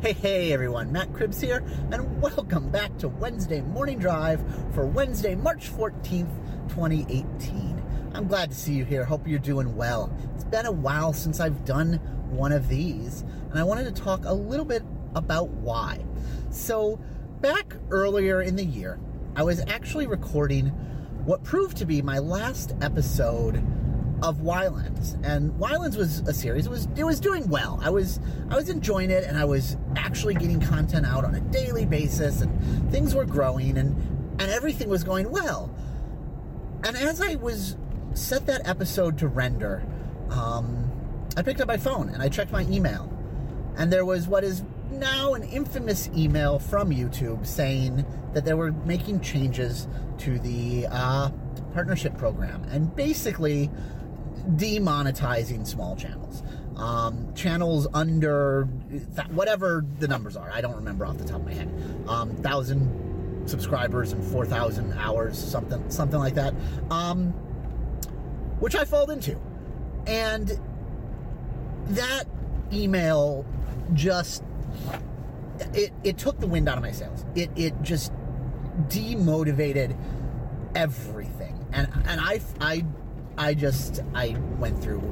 Hey, hey everyone, Matt Cribbs here, and welcome back to Wednesday Morning Drive for Wednesday, March 14th, 2018. I'm glad to see you here. Hope you're doing well. It's been a while since I've done one of these, and I wanted to talk a little bit about why. So, back earlier in the year, I was actually recording what proved to be my last episode of Wildlands, and Wildlands was a series. It was it was doing well. I was I was enjoying it, and I was actually getting content out on a daily basis, and things were growing, and and everything was going well. And as I was set that episode to render, um, I picked up my phone and I checked my email, and there was what is now an infamous email from YouTube saying that they were making changes to the uh, partnership program, and basically demonetizing small channels. Um, channels under th- whatever the numbers are, I don't remember off the top of my head. Um, thousand subscribers and four thousand hours, something something like that. Um, which I fall into, and that email just it it took the wind out of my sails. It it just demotivated everything, and and I I I just I went through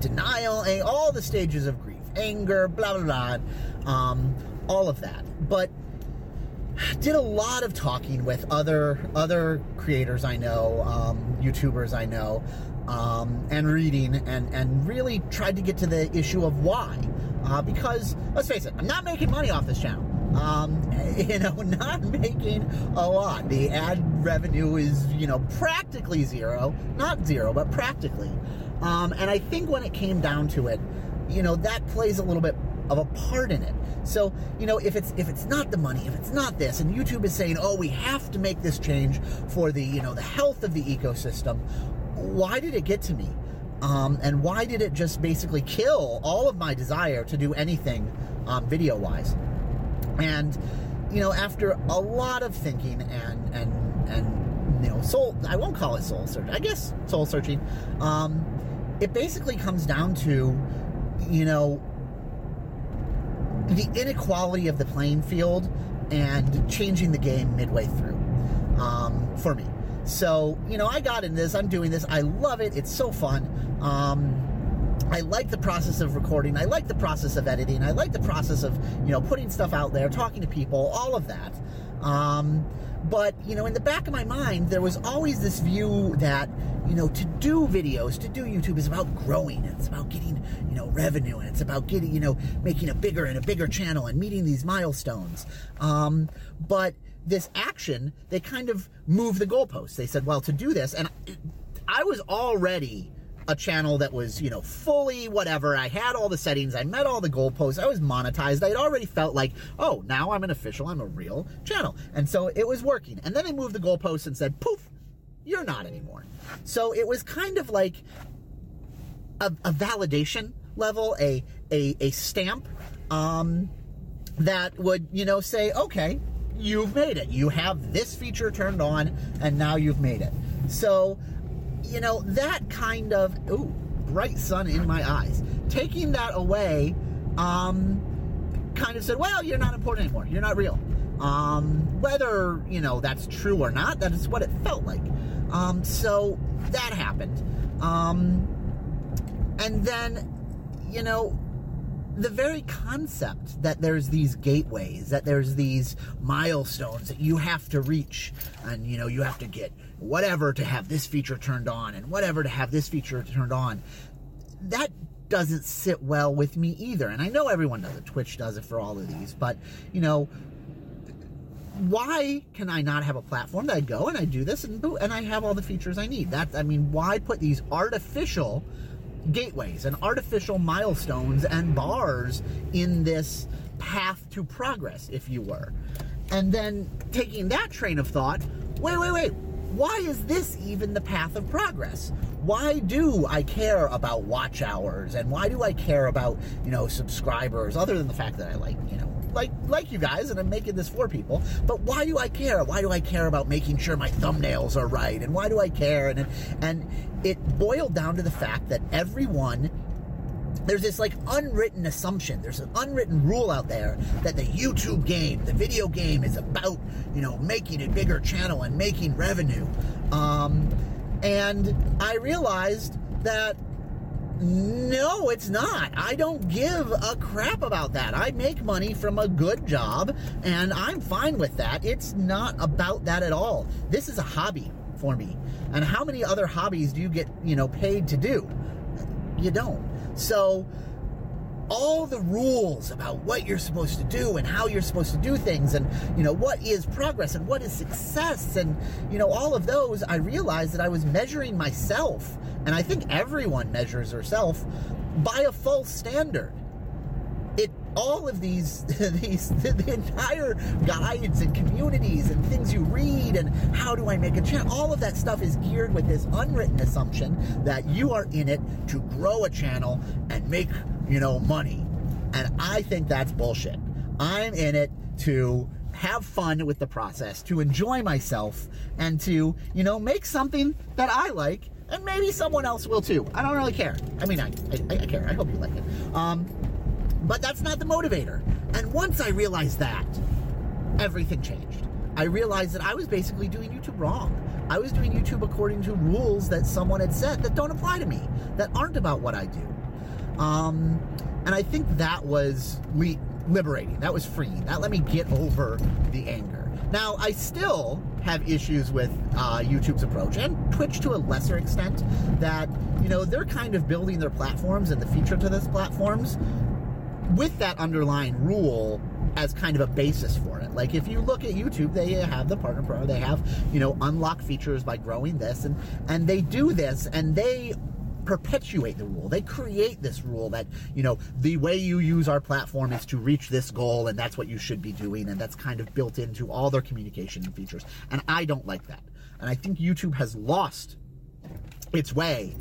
denial, and all the stages of grief, anger, blah blah blah, um, all of that. But did a lot of talking with other other creators I know, um, YouTubers I know, um, and reading, and and really tried to get to the issue of why. Uh, because let's face it, I'm not making money off this channel. Um, you know, not making a lot. The ad revenue is, you know, practically zero. Not zero, but practically. Um, and I think when it came down to it, you know, that plays a little bit of a part in it. So, you know, if it's if it's not the money, if it's not this, and YouTube is saying, "Oh, we have to make this change for the, you know, the health of the ecosystem." Why did it get to me? Um, and why did it just basically kill all of my desire to do anything um, video wise? And you know, after a lot of thinking and and and you know, soul I won't call it soul search. I guess soul searching. Um, it basically comes down to you know the inequality of the playing field and changing the game midway through um, for me. So, you know, I got in this, I'm doing this, I love it, it's so fun. Um, I like the process of recording, I like the process of editing, I like the process of, you know, putting stuff out there, talking to people, all of that. Um, but, you know, in the back of my mind, there was always this view that, you know, to do videos, to do YouTube is about growing. It's about getting, you know, revenue and it's about getting, you know, making a bigger and a bigger channel and meeting these milestones. Um, but this action, they kind of moved the goalposts. They said, well, to do this, and I was already a channel that was, you know, fully whatever. I had all the settings. I met all the goalposts. I was monetized. I'd already felt like, oh, now I'm an official. I'm a real channel. And so it was working. And then they moved the goalposts and said, poof, you're not anymore. So it was kind of like a, a validation level, a, a, a stamp, um, that would, you know, say, okay, you've made it. You have this feature turned on, and now you've made it. So, you know, that kind of ooh, bright sun in my eyes. Taking that away, um, kind of said, well, you're not important anymore. You're not real. Um, whether you know that's true or not, that is what it felt like. Um, so that happened. Um, and then, you know, the very concept that there's these gateways, that there's these milestones that you have to reach, and you know, you have to get whatever to have this feature turned on, and whatever to have this feature turned on, that doesn't sit well with me either. And I know everyone does it, Twitch does it for all of these, but you know, why can I not have a platform that I go and I do this and and I have all the features I need? That I mean, why put these artificial gateways and artificial milestones and bars in this path to progress, if you were. And then taking that train of thought, wait, wait, wait, why is this even the path of progress? Why do I care about watch hours and why do I care about, you know, subscribers other than the fact that I like, you know, like like you guys and I'm making this for people, but why do I care? Why do I care about making sure my thumbnails are right? And why do I care? And and it boiled down to the fact that everyone there's this like unwritten assumption there's an unwritten rule out there that the youtube game the video game is about you know making a bigger channel and making revenue um, and i realized that no, it's not. I don't give a crap about that. I make money from a good job and I'm fine with that. It's not about that at all. This is a hobby for me. And how many other hobbies do you get, you know, paid to do? You don't. So all the rules about what you're supposed to do and how you're supposed to do things and you know what is progress and what is success and you know all of those i realized that i was measuring myself and i think everyone measures herself by a false standard. It all of these these the, the, entire guides and communities and things you read and how do I make a channel all of that stuff is geared with this unwritten assumption that you are in it to grow a channel and make you know money. And I think that's bullshit. I'm in it to have fun with the process to enjoy myself and to you know make something that I like and maybe someone else will too I don't really care I mean I, I, I care I hope you like it um but that's not the motivator. And once I realized that, everything changed. I realized that I was basically doing YouTube wrong. I was doing YouTube according to rules that someone had set that don't apply to me, that aren't about what I do. Um, and I think that was liberating. That was freeing. That let me get over the anger. Now, I still have issues with uh, YouTube's approach and Twitch to a lesser extent that, you know, they're kind of building their platforms and the feature to those platforms with that underlying rule as kind of a basis for it. Like if you look at YouTube, they have the partner pro, they have, you know, unlock features by growing this and and they do this and they perpetuate the rule. They create this rule that, you know, the way you use our platform is to reach this goal and that's what you should be doing and that's kind of built into all their communication features. And I don't like that. And I think YouTube has lost its way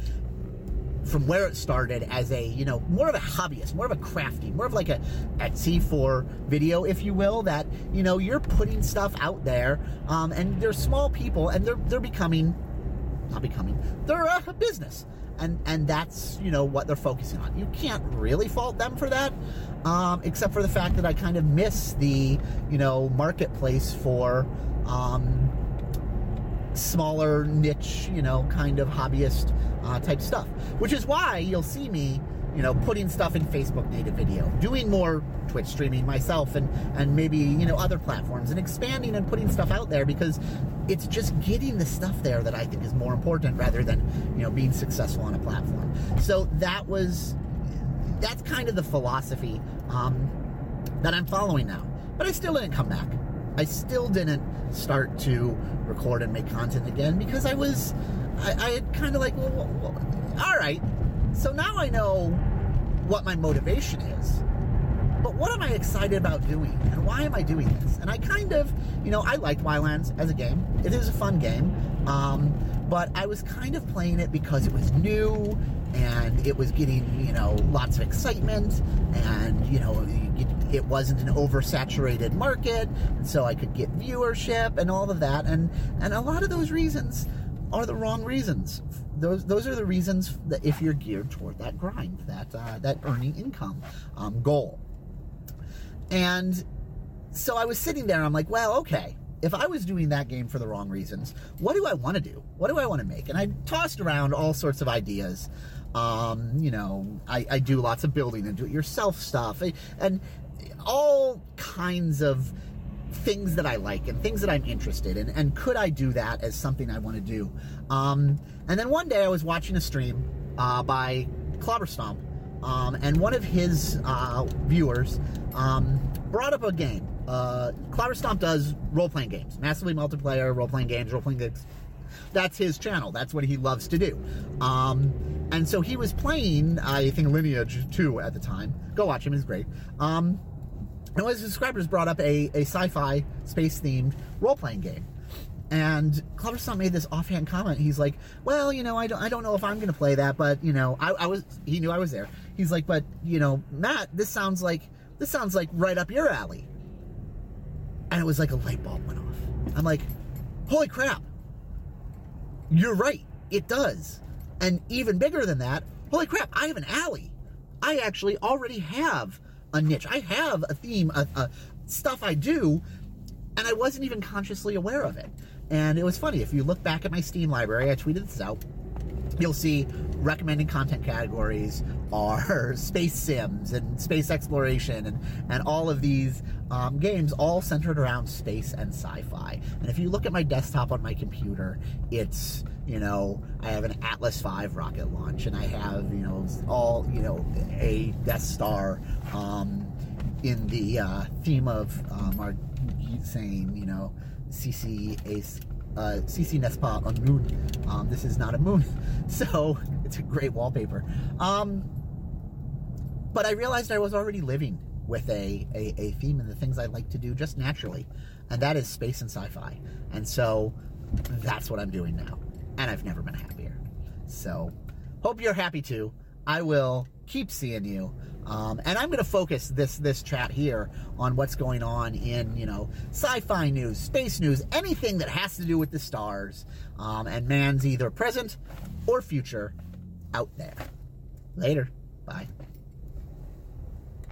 from where it started as a you know more of a hobbyist more of a crafty more of like a etsy for video if you will that you know you're putting stuff out there um, and they're small people and they're they're becoming not becoming they're a business and and that's you know what they're focusing on you can't really fault them for that um, except for the fact that i kind of miss the you know marketplace for um, smaller niche, you know, kind of hobbyist uh, type stuff. Which is why you'll see me, you know, putting stuff in Facebook native video, doing more Twitch streaming myself and and maybe, you know, other platforms and expanding and putting stuff out there because it's just getting the stuff there that I think is more important rather than, you know, being successful on a platform. So that was that's kind of the philosophy um, that I'm following now. But I still didn't come back. I still didn't start to record and make content again because I was, I, I had kind of like, well, well, well, all right. So now I know what my motivation is. But what am I excited about doing? And why am I doing this? And I kind of, you know, I liked Wildlands as a game. It is a fun game. Um, but I was kind of playing it because it was new and it was getting, you know, lots of excitement and, you know, it wasn't an oversaturated market, and so I could get viewership and all of that. And and a lot of those reasons are the wrong reasons. Those those are the reasons that if you're geared toward that grind, that uh, that earning income um, goal. And so I was sitting there. I'm like, well, okay. If I was doing that game for the wrong reasons, what do I want to do? What do I want to make? And I tossed around all sorts of ideas. Um, you know, I, I, do lots of building and do it yourself stuff. And all kinds of things that I like and things that I'm interested in. And could I do that as something I want to do? Um, and then one day I was watching a stream uh, by Clobberstomp, um, and one of his uh, viewers um, brought up a game. Uh, Clobberstomp does role playing games, massively multiplayer role playing games, role playing games. That's his channel. That's what he loves to do. Um, and so he was playing, I think, Lineage 2 at the time. Go watch him, he's great. Um, and one of his subscribers brought up a, a sci-fi space-themed role-playing game. And Clobberstomp made this offhand comment. He's like, "Well, you know, I don't, I don't know if I'm going to play that, but you know, I, I was. He knew I was there. He's like, but you know, Matt, this sounds like, this sounds like right up your alley." And it was like a light bulb went off. I'm like, "Holy crap! You're right. It does." And even bigger than that, holy crap! I have an alley. I actually already have a niche. I have a theme, a, a stuff I do, and I wasn't even consciously aware of it. And it was funny. If you look back at my Steam library, I tweeted this out. You'll see recommended content categories are space sims and space exploration and, and all of these um, games all centered around space and sci-fi. And if you look at my desktop on my computer, it's you know I have an Atlas V rocket launch and I have you know all you know a Death Star um, in the uh, theme of um, our saying you know CC uh, CC Nespa on moon. Um, this is not a moon, so it's a great wallpaper. Um, but I realized I was already living with a, a, a theme and the things I like to do just naturally, and that is space and sci-fi. And so that's what I'm doing now, and I've never been happier. So hope you're happy too. I will keep seeing you. Um, and I'm going to focus this this chat here on what's going on in you know sci-fi news, space news, anything that has to do with the stars um, and man's either present or future out there. Later, bye.